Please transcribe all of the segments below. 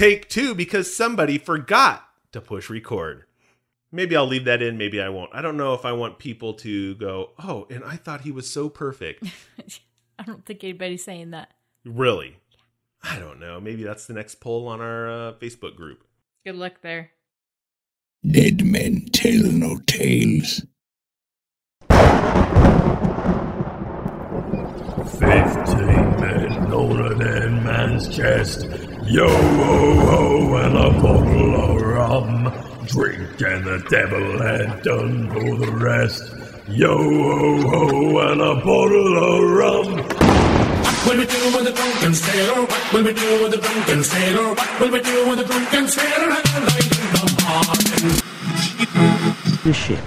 take two because somebody forgot to push record. Maybe I'll leave that in, maybe I won't. I don't know if I want people to go, oh, and I thought he was so perfect. I don't think anybody's saying that. really? I don't know. Maybe that's the next poll on our uh, Facebook group. Good luck there. Dead men tell no tales. Fifteen men older than man's chest. Yo ho ho and a bottle of rum. Drink and the devil had done for the rest. Yo ho ho and a bottle of rum. What will we do with the drunken sailor? What will we do with the drunken sailor? What will we do with the drunken sailor? Lying in the the ship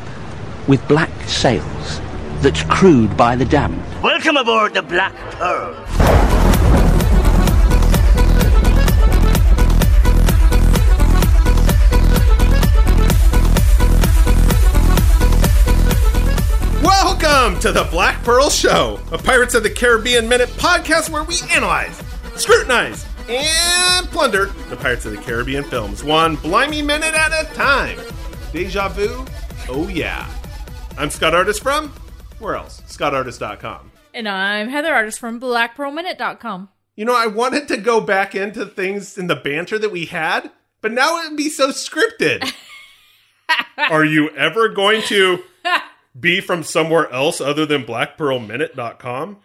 with black sails that's crewed by the damned. Welcome aboard the Black Pearl. Welcome to the Black Pearl Show, a Pirates of the Caribbean Minute podcast where we analyze, scrutinize, and plunder the Pirates of the Caribbean films, one blimey minute at a time. Deja vu? Oh yeah. I'm Scott Artist from, where else? ScottArtist.com. And I'm Heather Artist from BlackPearlMinute.com. You know, I wanted to go back into things in the banter that we had, but now it would be so scripted. Are you ever going to be from somewhere else other than blackpearlminute.com?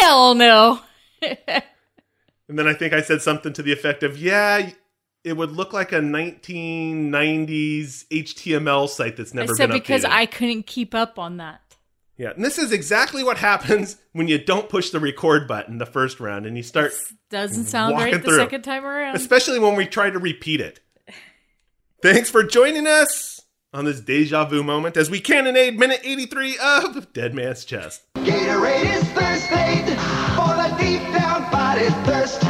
Hell no. And then I think I said something to the effect of, yeah, it would look like a 1990s HTML site that's I never said been because updated. I couldn't keep up on that. Yeah, and this is exactly what happens when you don't push the record button the first round and you start, Doesn't sound right the through. second time around. especially when we try to repeat it. Thanks for joining us on this deja vu moment as we cannonade minute 83 of Dead Man's Chest. Gatorade is for the deep down body thirst.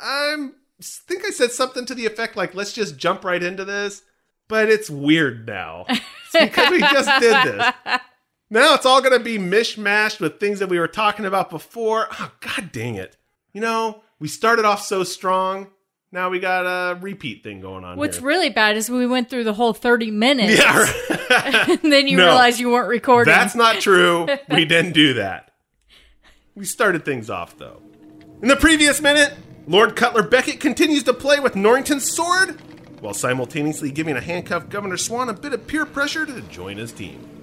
I'm think I said something to the effect like, let's just jump right into this, but it's weird now. It's because we just did this. Now it's all going to be mishmashed with things that we were talking about before. Oh, god dang it. You know, we started off so strong. Now we got a repeat thing going on What's here. really bad is we went through the whole 30 minutes. yeah, right. and then you No. realize you weren't recording. That's not true. We didn't do that. We started things off, though. In the previous minute, Lord Cutler Beckett continues to play with Norrington's sword while simultaneously giving a handcuffed Governor Swan a bit of peer pressure to join his team.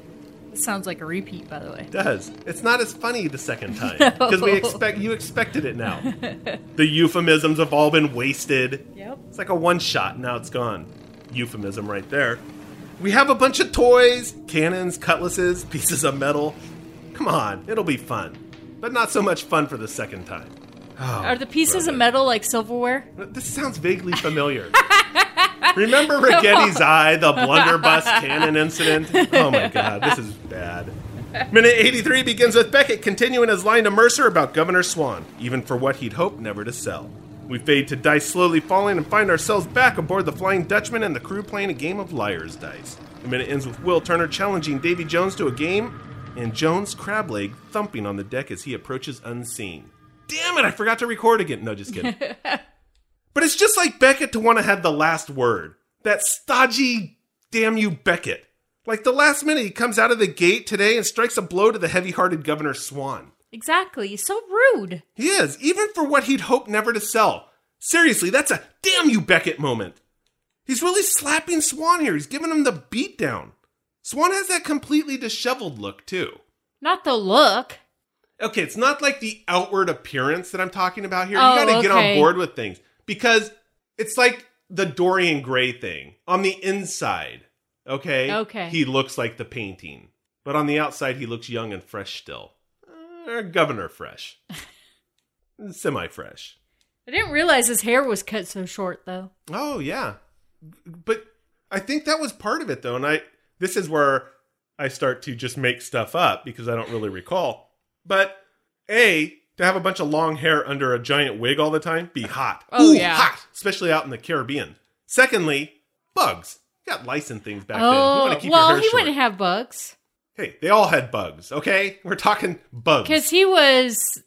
Sounds like a repeat, by the way. It does. It's not as funny the second time because we expect you expected it now. the euphemisms have all been wasted. Yep. It's like a one shot, now it's gone. Euphemism right there. We have a bunch of toys, cannons, cutlasses, pieces of metal. Come on, it'll be fun. But not so much fun for the second time. Are the pieces of metal like silverware? This sounds vaguely familiar. Remember Ragetti's Eye, the blunderbuss cannon incident? Oh my god, this is bad. Minute 83 begins with Beckett continuing his line to Mercer about Governor Swan, even for what he'd hoped never to sell. We fade to dice slowly falling and find ourselves back aboard the Flying Dutchman and the crew playing a game of liar's dice. The minute ends with Will Turner challenging Davy Jones to a game, and Jones' crab leg thumping on the deck as he approaches unseen. Damn it, I forgot to record again. No, just kidding. But it's just like Beckett to want to have the last word. That stodgy, damn you, Beckett. Like the last minute, he comes out of the gate today and strikes a blow to the heavy hearted Governor Swan. Exactly. So rude. He is, even for what he'd hoped never to sell. Seriously, that's a damn you, Beckett moment. He's really slapping Swan here. He's giving him the beatdown. Swan has that completely disheveled look, too. Not the look. Okay, it's not like the outward appearance that I'm talking about here. Oh, you gotta get on board with things because it's like the Dorian Gray thing. On the inside, okay? Okay. He looks like the painting, but on the outside, he looks young and fresh still. Uh, governor fresh. Semi fresh. I didn't realize his hair was cut so short, though. Oh, yeah. But I think that was part of it, though. And I, this is where I start to just make stuff up because I don't really recall. But A, to have a bunch of long hair under a giant wig all the time, be hot. Oh, Ooh, yeah. hot, especially out in the Caribbean. Secondly, bugs. You got lice and things back then. Oh, keep well, he short. wouldn't have bugs hey, they all had bugs, okay? We're talking bugs. because he was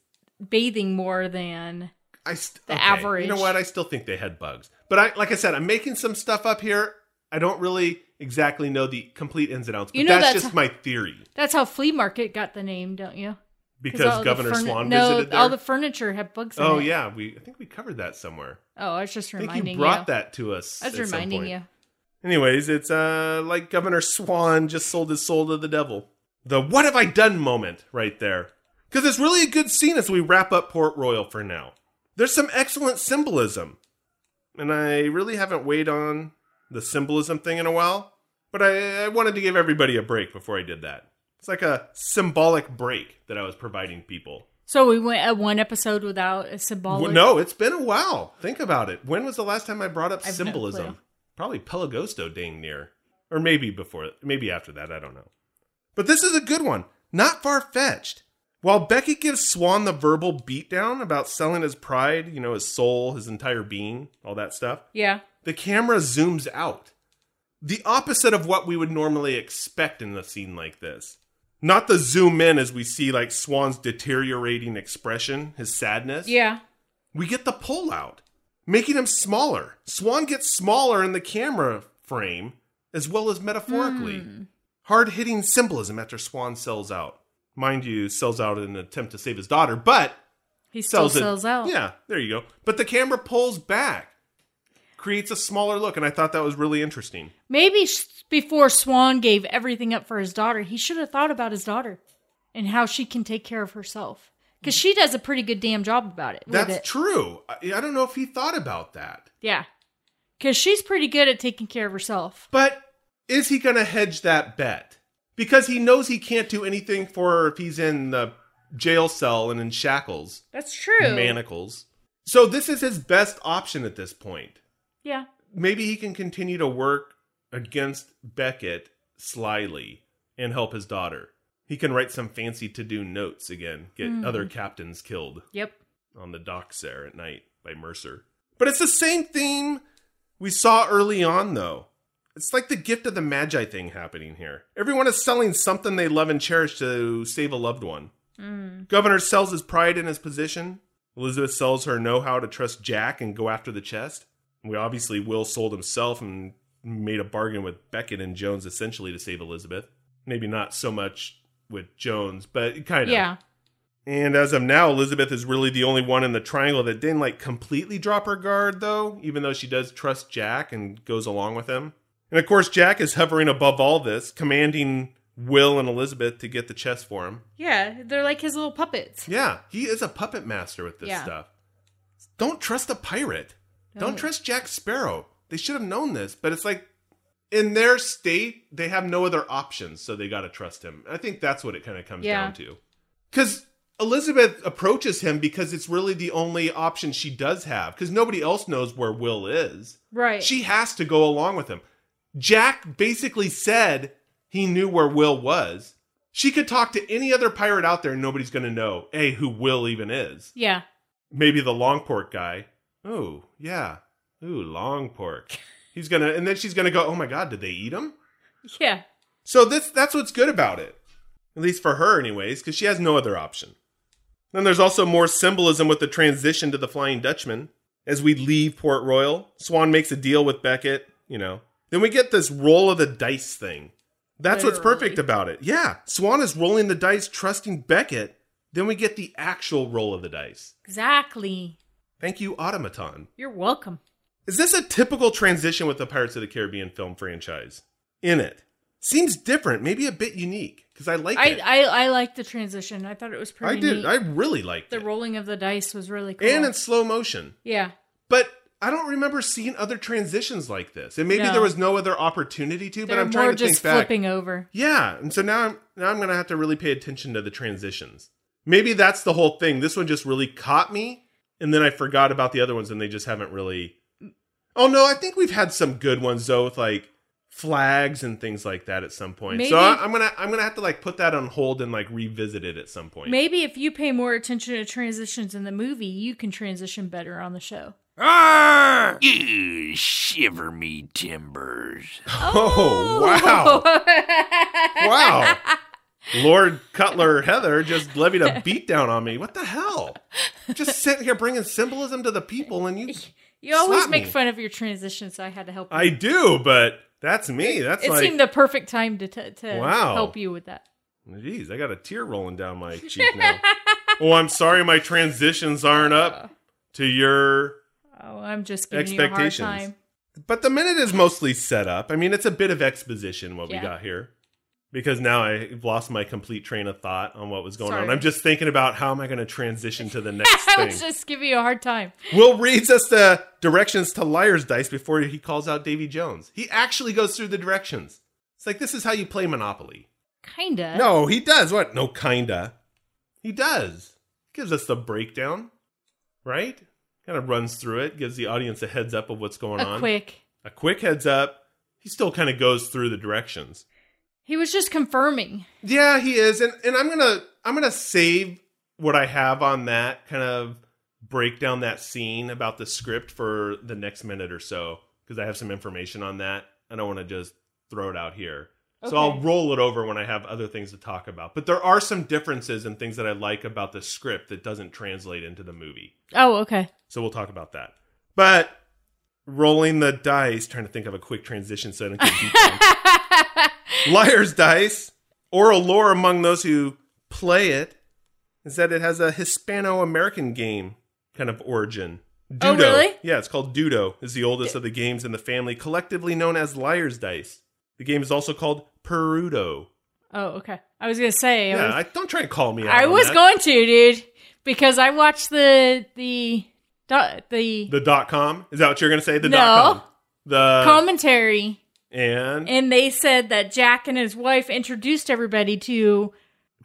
bathing more than. I st- The okay, average. You know what? I still think they had bugs. But I, like I said, I'm making some stuff up here. I don't really exactly know the complete ins and outs. But You know that's, that's- just my theory That's how flea market got the name, don't you? Because Governor furni- Swan no, visited there. all the furniture had bugs in oh it. yeah, we I think we covered that somewhere. Oh, I was just I think reminding you brought you. that to us. I was reminding you. Anyways, it's uh like Governor Swan just sold his soul to the devil. The what have I done moment right there. Because it's really a good scene as we wrap up Port Royal for now. There's some excellent symbolism. And I really haven't weighed on the symbolism thing in a while. But I, I wanted to give everybody a break before I did that. It's like a symbolic break that I was providing people. So we went at one episode without a symbolic. Well, no, it's been a while. Think about it. When was the last time I brought up I've symbolism? clue. Probably Pelegosto dang near. Or maybe before, maybe after that, I don't know. But this is a good one. Not far fetched. While Becky gives Swan the verbal beatdown about selling his pride, you know, his soul, his entire being, all that stuff, Yeah. the camera zooms out. The opposite of what we would normally expect in a scene like this. Not the zoom in as we see like Swan's deteriorating expression, his sadness Yeah. we get the pull out, making him smaller. Swan gets smaller in the camera frame as well as metaphorically. Hmm. Hard hitting symbolism after Swan sells out. Mind you, sells out in an attempt to save his daughter, but He still sells, sells out. Yeah, there you go. But the camera pulls back, creates a smaller look, and I thought that was really interesting. Maybe sh- before Swan gave everything up for his daughter, he should have thought about his daughter and how she can take care of herself. Because she does a pretty good damn job about it. That's it. true. I, I don't know if he thought about that. Yeah. Because she's pretty good at taking care of herself. But is he going to hedge that bet? Because he knows he can't do anything for her if he's in the jail cell and in shackles, That's true. manacles. So this is his best option at this point. Yeah. Maybe he can continue to work against Beckett slyly and help his daughter. He can write some fancy to do notes again, get mm-hmm. other captains killed Yep. on the docks there at night by Mercer. But it's the same theme we saw early on, though. It's like the gift of the Magi thing happening here. Everyone is selling something they love and cherish to save a loved one. Mm. Governor sells his pride in his position. Elizabeth sells her know how to trust Jack and go after the chest. We obviously Will sold himself and made a bargain with Beckett and Jones essentially to save Elizabeth. Maybe not so much with Jones, but kind of. Yeah. And as of now, Elizabeth is really the only one in the triangle that didn't like completely drop her guard, though, even though she does trust Jack and goes along with him. And of course, Jack is hovering above all this, commanding Will and Elizabeth to get the chest for him. Yeah. They're like his little puppets. Yeah, he is a puppet master with this Yeah. stuff. Don't trust a pirate. Don't No. trust Jack Sparrow. They should have known this, but it's like in their state, they have no other options, so they got to trust him. I think that's what it kind of comes Yeah. down to. Because Elizabeth approaches him because it's really the only option she does have, because nobody else knows where Will is. Right. She has to go along with him. Jack basically said he knew where Will was. She could talk to any other pirate out there and nobody's going to know, A, who Will even is. yeah. Maybe the Longport guy. Oh, yeah. Ooh, long pork. He's to, and then she's to go, oh my God, did they eat him? Yeah. So this, that's what's good about it. At least for her, anyways, because she has no other option. Then there's also more symbolism with the transition to the Flying Dutchman. As we leave Port Royal, Swan makes a deal with Beckett, you know. Then we get this roll of the dice thing. That's what's perfect about it. Yeah, Swan is rolling the dice, trusting Beckett. Then we get the actual roll of the dice. Exactly. Thank you, Automaton. You're welcome. Is this a typical transition with the Pirates of the Caribbean film franchise? In it. Seems different, maybe a bit unique, because I like I, it. I I liked the transition. I thought it was pretty I did. neat. I really liked the it. The rolling of the dice was really cool. And in slow motion. yeah. But I don't remember seeing other transitions like this. And maybe No. there was no other opportunity to, but They're I'm trying to think just back. flipping over. Yeah, and so now I'm now I'm gonna have to really pay attention to the transitions. Maybe that's the whole thing. This one just really caught me, and then I forgot about the other ones, and they just haven't really. Oh no, I think we've had some good ones though, with like flags and things like that at some point. Maybe- So I, I'm gonna I'm gonna have to like put that on hold and like revisit it at some point. Maybe if you pay more attention to transitions in the movie, you can transition better on the show. Arr! Ew, shiver me timbers. Oh wow! wow! Lord Cutler Heather just levied a beatdown on me. What the hell? Just sitting here bringing symbolism to the people, and you. You always make me. fun of your transitions, so I had to help you. I do, but that's me. That's it like. seemed the perfect time to, t- to Wow. help you with that. Jeez, I got a tear rolling down my cheek now. oh, I'm sorry, my transitions aren't up oh. to your. Oh, I'm just giving you a hard Expectations. time. But the minute is mostly set up. I mean, it's a bit of exposition what Yeah. we got here. Because now I've lost my complete train of thought on what was going on. I'm just thinking about how am I going to transition to the next I thing. was just giving you a hard time. Will reads us the directions to Liar's Dice before he calls out Davy Jones. He actually goes through the directions. It's like this is how you play Monopoly. Kinda. No, he does. What? No, kinda. He does. Gives us the breakdown, right? Kind of runs through it, gives the audience a heads up of what's going a on. quick. a quick heads up. He still kind of goes through the directions. He was just confirming. Yeah, he is, and and I'm gonna I'm gonna save what I have on that kind of break down that scene about the script for the next minute or so because I have some information on that. I don't want to just throw it out here. So I'll roll it over when I have other things to talk about. But there are some differences and things that I like about the script that doesn't translate into the movie. Oh, okay. So we'll talk about that. But rolling the dice, trying to think of a quick transition so I don't get. Liar's dice, oral lore among those who play it, is that it has a Hispano American game kind of origin. Oh, really? Yeah, it's called Dudo. Is the oldest of the games in the family, collectively known as Liar's Dice. The game is also called Perudo. Oh, okay. I was gonna say. I Yeah, was, I, don't try and call me out. I was that. going to, dude, because I watched the the the, the The dot com. Is that what you're going to say? The No. dot com. The commentary, and and they said that Jack and his wife introduced everybody to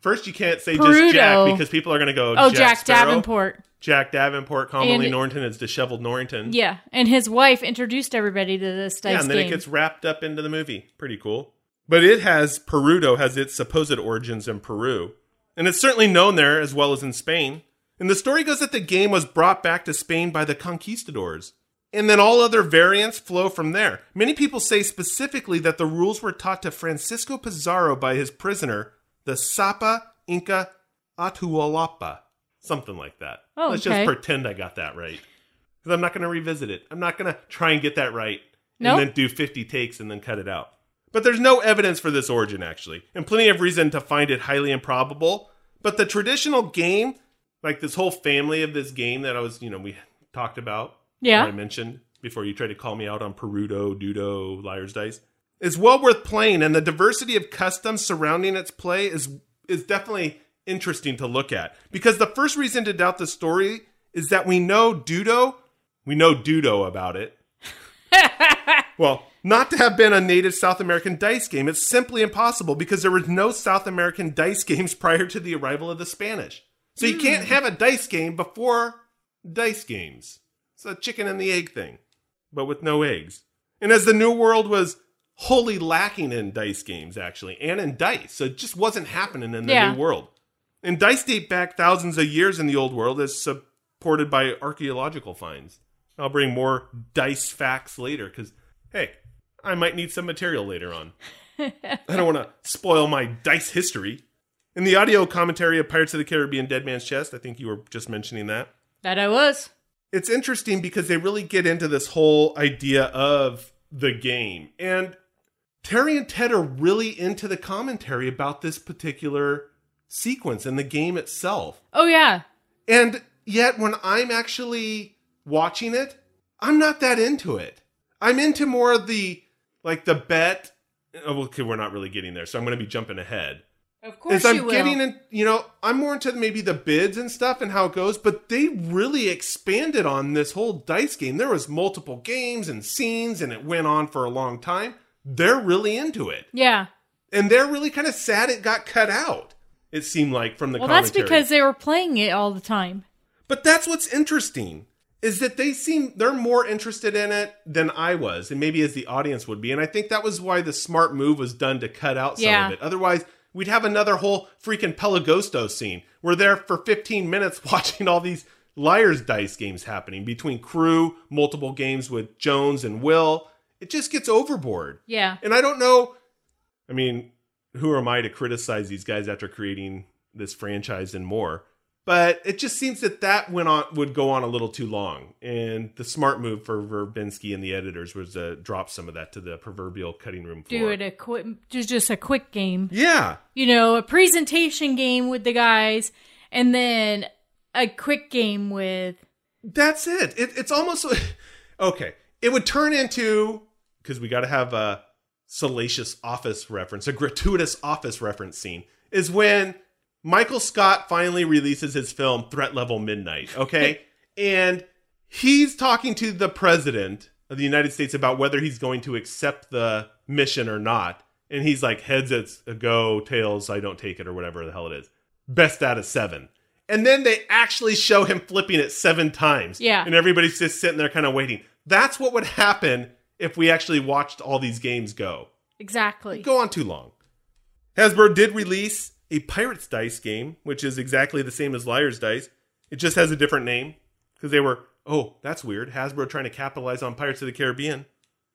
First, you can't say Perudo. just Jack because people are going to go. oh Jack, Jack Davenport. Jack Davenport, commonly And- Norrington, is disheveled Norrington. Yeah, and his wife introduced everybody to this dice yeah, and then game. it gets wrapped up into the movie. Pretty cool. But it has Perudo has its supposed origins in Peru, and it's certainly known there as well as in Spain. And the story goes that the game was brought back to Spain by the conquistadors. And then all other variants flow from there. Many people say specifically that the rules were taught to Francisco Pizarro by his prisoner, the Sapa Inca Atahualpa. Something like that. Oh, Let's okay. just pretend I got that right. Because I'm not going to revisit it. I'm not going to try and get that right and then do 50 takes and then cut it out. But there's no evidence for this origin, actually, and plenty of reason to find it highly improbable. But the traditional game, like this whole family of this game that I was, you know, we talked about, Yeah. I mentioned before you tried to call me out on Perudo, Dudo, Liar's Dice, is well worth playing, and the diversity of customs surrounding its play is is definitely interesting to look at. Because the first reason to doubt the story is that we know Dudo, we know Dudo about it. well, not to have been a native South American dice game, it's simply impossible because there was no South American dice games prior to the arrival of the Spanish. So you can't hmm. have a dice game before dice games. It's a chicken and the egg thing, but with no eggs. And as the New World was wholly lacking in dice games, actually, and in dice, so it just wasn't happening in the Yeah. New World. And dice date back thousands of years in the Old World, as supported by archaeological finds. I'll bring more dice facts later, because, hey, I might need some material later on. I don't want to spoil my dice history. In the audio commentary of Pirates of the Caribbean Dead Man's Chest, I think you were just mentioning that that I was. It's interesting because they really get into this whole idea of the game. And Terry and Ted are really into the commentary about this particular sequence and the game itself. Oh yeah. And yet, when I'm actually watching it, I'm not that into it. I'm into more of the, like, the bet. Oh, okay, we're not really getting there, so I'm going to be jumping ahead Of course I'm you will. getting in, you know, I'm more into maybe the bids and stuff and how it goes, but they really expanded on this whole dice game. There was multiple games and scenes and it went on for a long time. They're really into it. yeah. And they're really kind of sad it got cut out. It seemed like from the Well, that's because they were playing it all the time. But that's what's interesting is that they seem they're more interested in it than I was, and maybe as the audience would be. And I think that was why the smart move was done to cut out some Yeah. of it. Otherwise, we'd have another whole freaking Pelegosto scene. We're there for 15 minutes watching all these liar's dice games happening between crew, multiple games with Jones and Will. It just gets overboard. Yeah. And I don't know. I mean, who am I to criticize these guys after creating this franchise and more? But it just seems that that went on would go on a little too long, and the smart move for Verbinski and the editors was to drop some of that to the proverbial cutting room floor. Do it a quick, just a quick game. Yeah, You know, a presentation game with the guys, and then a quick game with. That's it. it it's almost okay. It would turn into because we got to have a salacious office reference, a gratuitous office reference scene. Is when Michael Scott finally releases his film Threat Level Midnight. Okay, and he's talking to the president of the United States about whether he's going to accept the mission or not. And he's like, heads it's a go, tails I don't take it, or whatever the hell it is. Best out of seven. And then they actually show him flipping it seven times. Yeah. And everybody's just sitting there kind of waiting. That's what would happen if we actually watched all these games go. Exactly. Go on too long. Hasbro did release a Pirates Dice game, which is exactly the same as Liar's Dice. It just has a different name because they were, oh, that's weird. Hasbro trying to capitalize on Pirates of the Caribbean.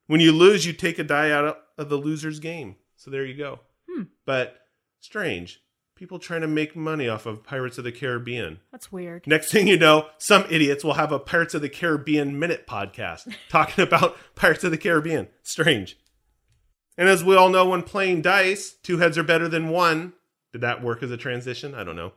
When you lose, you take a die out of the loser's game. So there you go. Hmm. But strange. People trying to make money off of Pirates of the Caribbean. That's weird. Next thing you know, some idiots will have a Pirates of the Caribbean minute podcast talking about Pirates of the Caribbean. Strange. And as we all know, when playing dice, two heads are better than one. Did that work as a transition? I don't know.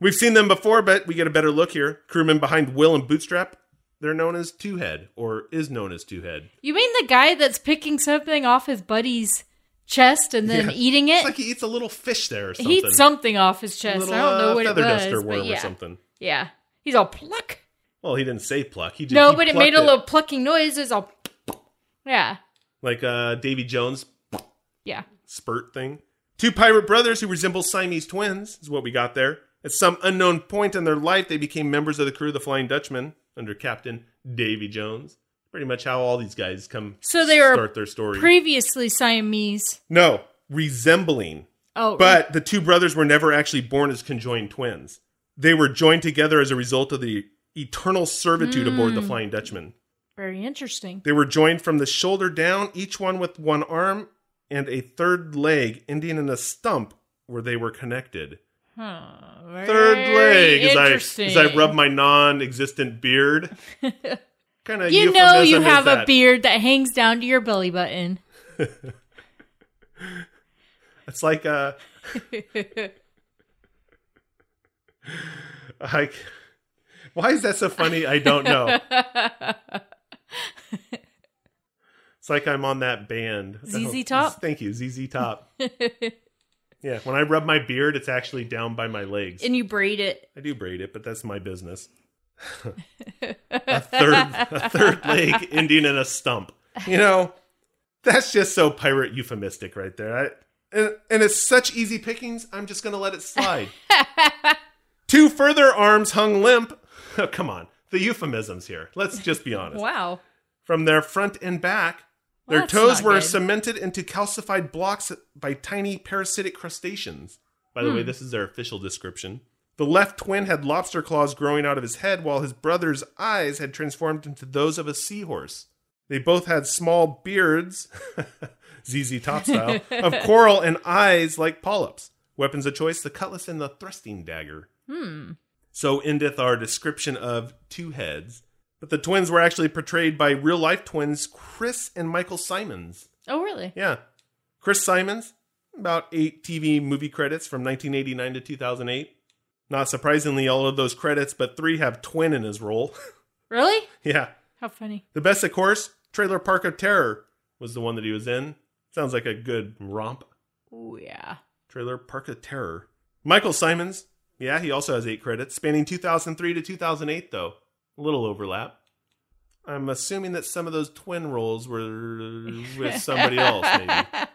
We've seen them before, but we get a better look here. Crewman behind Will and Bootstrap, they're known as Two Head, or is known as Two Head. You mean the guy that's picking something off his buddy's chest and then Yeah. eating it? It's like he eats a little fish there or something. he eats something off his chest. Little, I don't know uh, what it feather was, duster but worm yeah, or something. yeah. He's all pluck. Well, he didn't say pluck. He just No, he but it made a little plucking noise. It's all, yeah, like uh, Davy Jones yeah. spurt thing. Two pirate brothers who resemble Siamese twins is what we got there. At some unknown point in their life, they became members of the crew of the Flying Dutchman under Captain Davy Jones. Pretty much how all these guys come So they start their story. Previously Siamese. no, resembling. Oh, But the two brothers were never actually born as conjoined twins. They were joined together as a result of the eternal servitude aboard the hmm. Flying Dutchman. very interesting. They were joined from the shoulder down, each one with one arm and a third leg ending in a stump where they were connected. Huh, Third leg as I, as I rub my non existent beard. kind of You know you have a beard that hangs down to your belly button. It's like uh like why is that so funny? I don't know. It's like I'm on that band. ZZ oh, Top? Thank you, ZZ Top. yeah, when I rub my beard, it's actually down by my legs. and you braid it. I do braid it, but that's my business. a third a third leg ending in a stump. You know, that's just so pirate euphemistic right there. I, and, and it's such easy pickings, I'm just going to let it slide. Two further arms hung limp. Oh, come on. The euphemisms here. Let's just be honest. Wow. From their front and back, their toes were good. cemented into calcified blocks by tiny parasitic crustaceans. By Hmm. the way, this is their official description. The left twin had lobster claws growing out of his head, while his brother's eyes had transformed into those of a seahorse. They both had small beards, ZZ Top style, of coral and eyes like polyps. Weapons of choice the cutlass and the thrusting dagger. Hmm. So endeth our description of two heads. But the twins were actually portrayed by real life twins Chris and Michael Simons. Oh, really? Yeah. Chris Simons, about eight TV movie credits from 1989 to 2008. Not surprisingly, all of those credits, but three have twin in his role. Really? yeah. How funny. The best, of course, Trailer Park of Terror was the one that he was in. Sounds like a good romp. Oh, yeah. Trailer Park of Terror. Michael Simons, yeah, he also has eight credits, spanning 2003 to 2008, though. A little overlap. I'm assuming that some of those twin roles were with somebody else, maybe.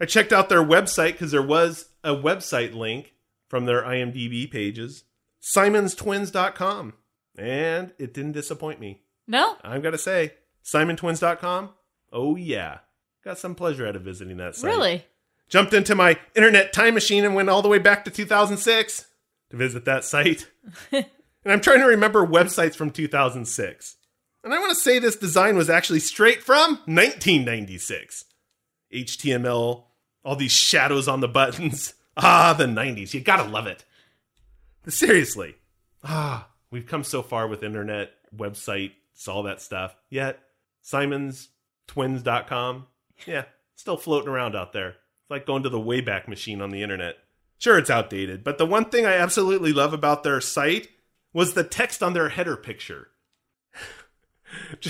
I checked out their website because there was a website link from their IMDb pages, simonstwins.com. And it didn't disappoint me. No? I've got to say, simontwins.com, oh yeah. Got some pleasure out of visiting that site. Really? Jumped into my internet time machine and went all the way back to 2006 to visit that site. and I'm trying to remember websites from 2006. And I want to say this design was actually straight from 1996. HTML All these shadows on the buttons. Ah, the 90s. You gotta love it. Seriously. Ah, we've come so far with internet, websites, all that stuff. Yet, simonstwins.com, yeah, still floating around out there. It's like going to the Wayback Machine on the internet. Sure, it's outdated, but the one thing I absolutely love about their site was the text on their header picture.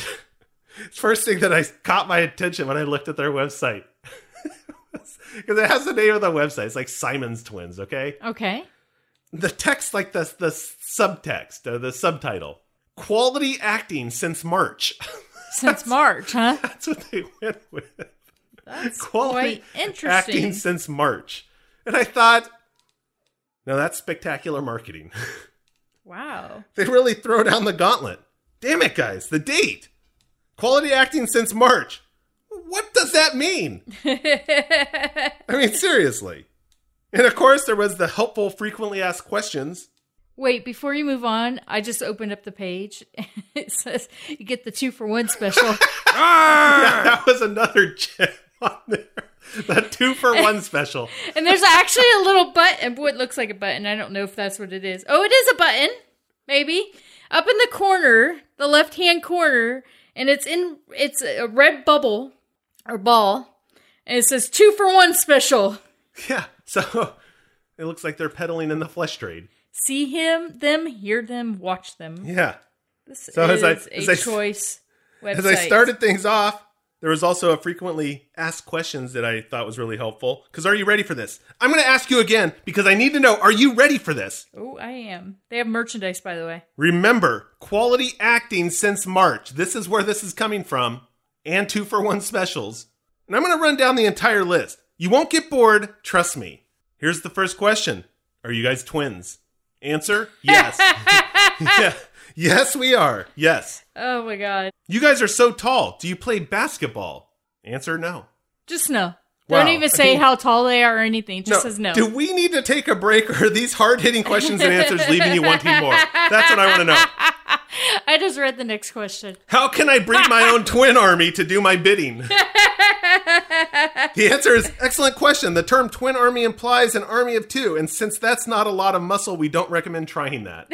First thing that I caught my attention when I looked at their website. Because it has the name of the website. It's like Simon's Twins, okay? Okay. The text, like the, the subtext, or the subtitle. Quality acting since March. Since March, huh? That's what they went with. That's Quality quite interesting. acting since March. And I thought, now that's spectacular marketing. Wow. they really throw down the gauntlet. Damn it, guys, the date. Quality acting since March. What does that mean? I mean, seriously. And of course, there was the helpful frequently asked questions. Wait, before you move on, I just opened up the page. it says you get the two for one special. that was another gem on there. The two for one special. and there's actually a little button, what looks like a button. I don't know if that's what it is. Oh, it is a button. Maybe. Up in the corner, the left-hand corner, and it's in it's a red bubble or ball. And it says two for one special. Yeah. So it looks like they're peddling in the flesh trade. See him, them, hear them, watch them. Yeah. This So is as I- a as I- choice website. As I started things off, there was also a frequently asked questions that I thought was really helpful. Because are you ready for this? I'm going to ask you again because I need to know are you ready for this? Oh, I am. They have merchandise, by the way. Remember, quality acting since March. This is where this is coming from. And two for one specials. And I'm going to run down the entire list. You won't get bored, trust me. Here's the first question Are you guys twins? Answer yes. yeah. Yes, we are. Yes. Oh my god. You guys are so tall. Do you play basketball? Answer no. Just no. Wow. Don't even say I mean- how tall they are or anything. It just says no. Do we need to take a break or are these hard hitting questions and answers leaving you wanting more? That's what I want to know. I just read the next question. How can I breed my own twin army to do my bidding? the answer is excellent question. The term twin army implies an army of two, and since that's not a lot of muscle, we don't recommend trying that.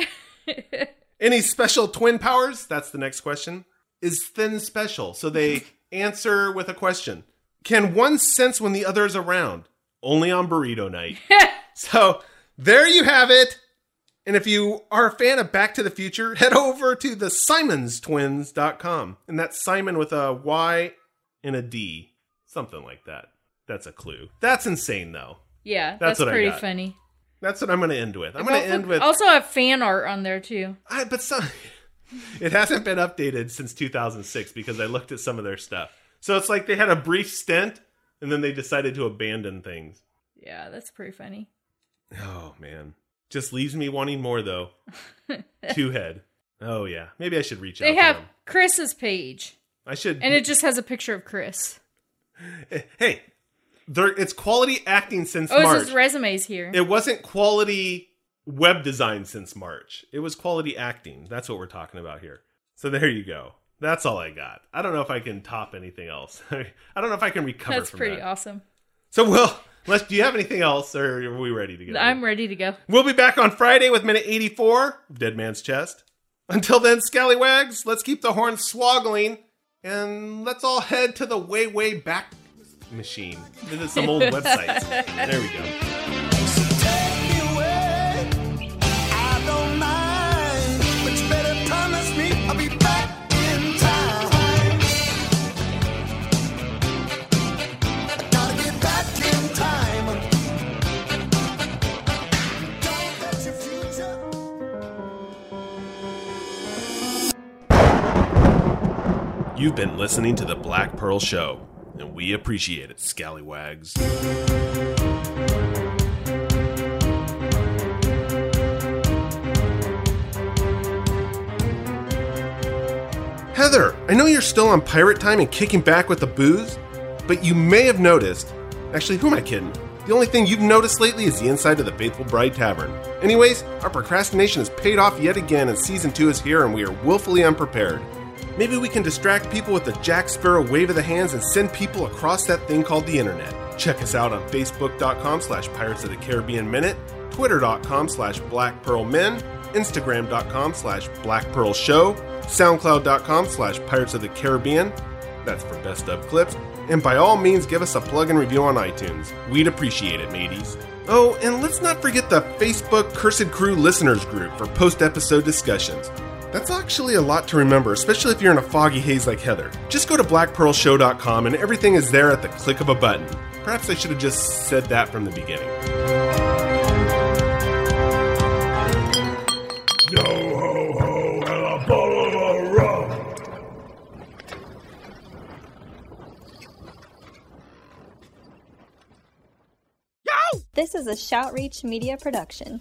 Any special twin powers? That's the next question. Is thin special? So they answer with a question. Can one sense when the other is around? Only on burrito night. so there you have it. And if you are a fan of Back to the Future, head over to the simonstwins.com. And that's Simon with a Y and a D. Something like that. That's a clue. That's insane, though. Yeah, That's that's, what I pretty funny. That's what I'm going to end with. I'm going to end with. also have fan art on there too. I, but some, it hasn't been updated since 2006 because I looked at some of their stuff. So it's like they had a brief stint and then they decided to abandon things. Yeah, that's pretty funny. Oh, man. Just leaves me wanting more, though. Two head. Oh, yeah. Maybe I should reach They out They have. Chris's page, I should. and it just has a picture of Chris. hey, there, it's quality acting since Oh, March. says resumes here. it wasn't quality web design since March. It was quality acting. That's what we're talking about here. So there you go. That's all I got. I don't know if I can top anything else. I don't know if I can recover That's pretty that. awesome. So, Will, Les, do you have anything else, or are we ready to go? I'm ready to go. We'll be back on Friday with minute 84 of Dead Man's Chest. Until then, scallywags, let's keep the horns swoggling and let's all head to the way, way back machine. Visit some old websites. There we go. You've been listening to The Black Pearl Show, and we appreciate it, scallywags. Heather, I know you're still on pirate time and kicking back with the booze, but you may have noticed. Actually, who am I kidding? The only thing you've noticed lately is the inside of the Faithful Bride Tavern. Anyways, our procrastination has paid off yet again, and season two is here, and we are willfully unprepared. Maybe we can distract people with the Jack Sparrow wave of the hands and send people across that thing called the internet. Check us out on Facebook.com slash Pirates of the Caribbean Minute, Twitter.com slash Black Pearl Men, Instagram.com slash Black Pearl Show, SoundCloud.com slash Pirates of the Caribbean. That's for best of clips. And by all means, give us a plug and review on iTunes. We'd appreciate it, mateys. Oh, and let's not forget the Facebook Cursed Crew listeners group for post episode discussions. That's actually a lot to remember, especially if you're in a foggy haze like Heather. Just go to blackpearlshow.com and everything is there at the click of a button. Perhaps I should have just said that from the beginning. Yo ho ho and a bottle of rum. This is a Shoutreach Media production.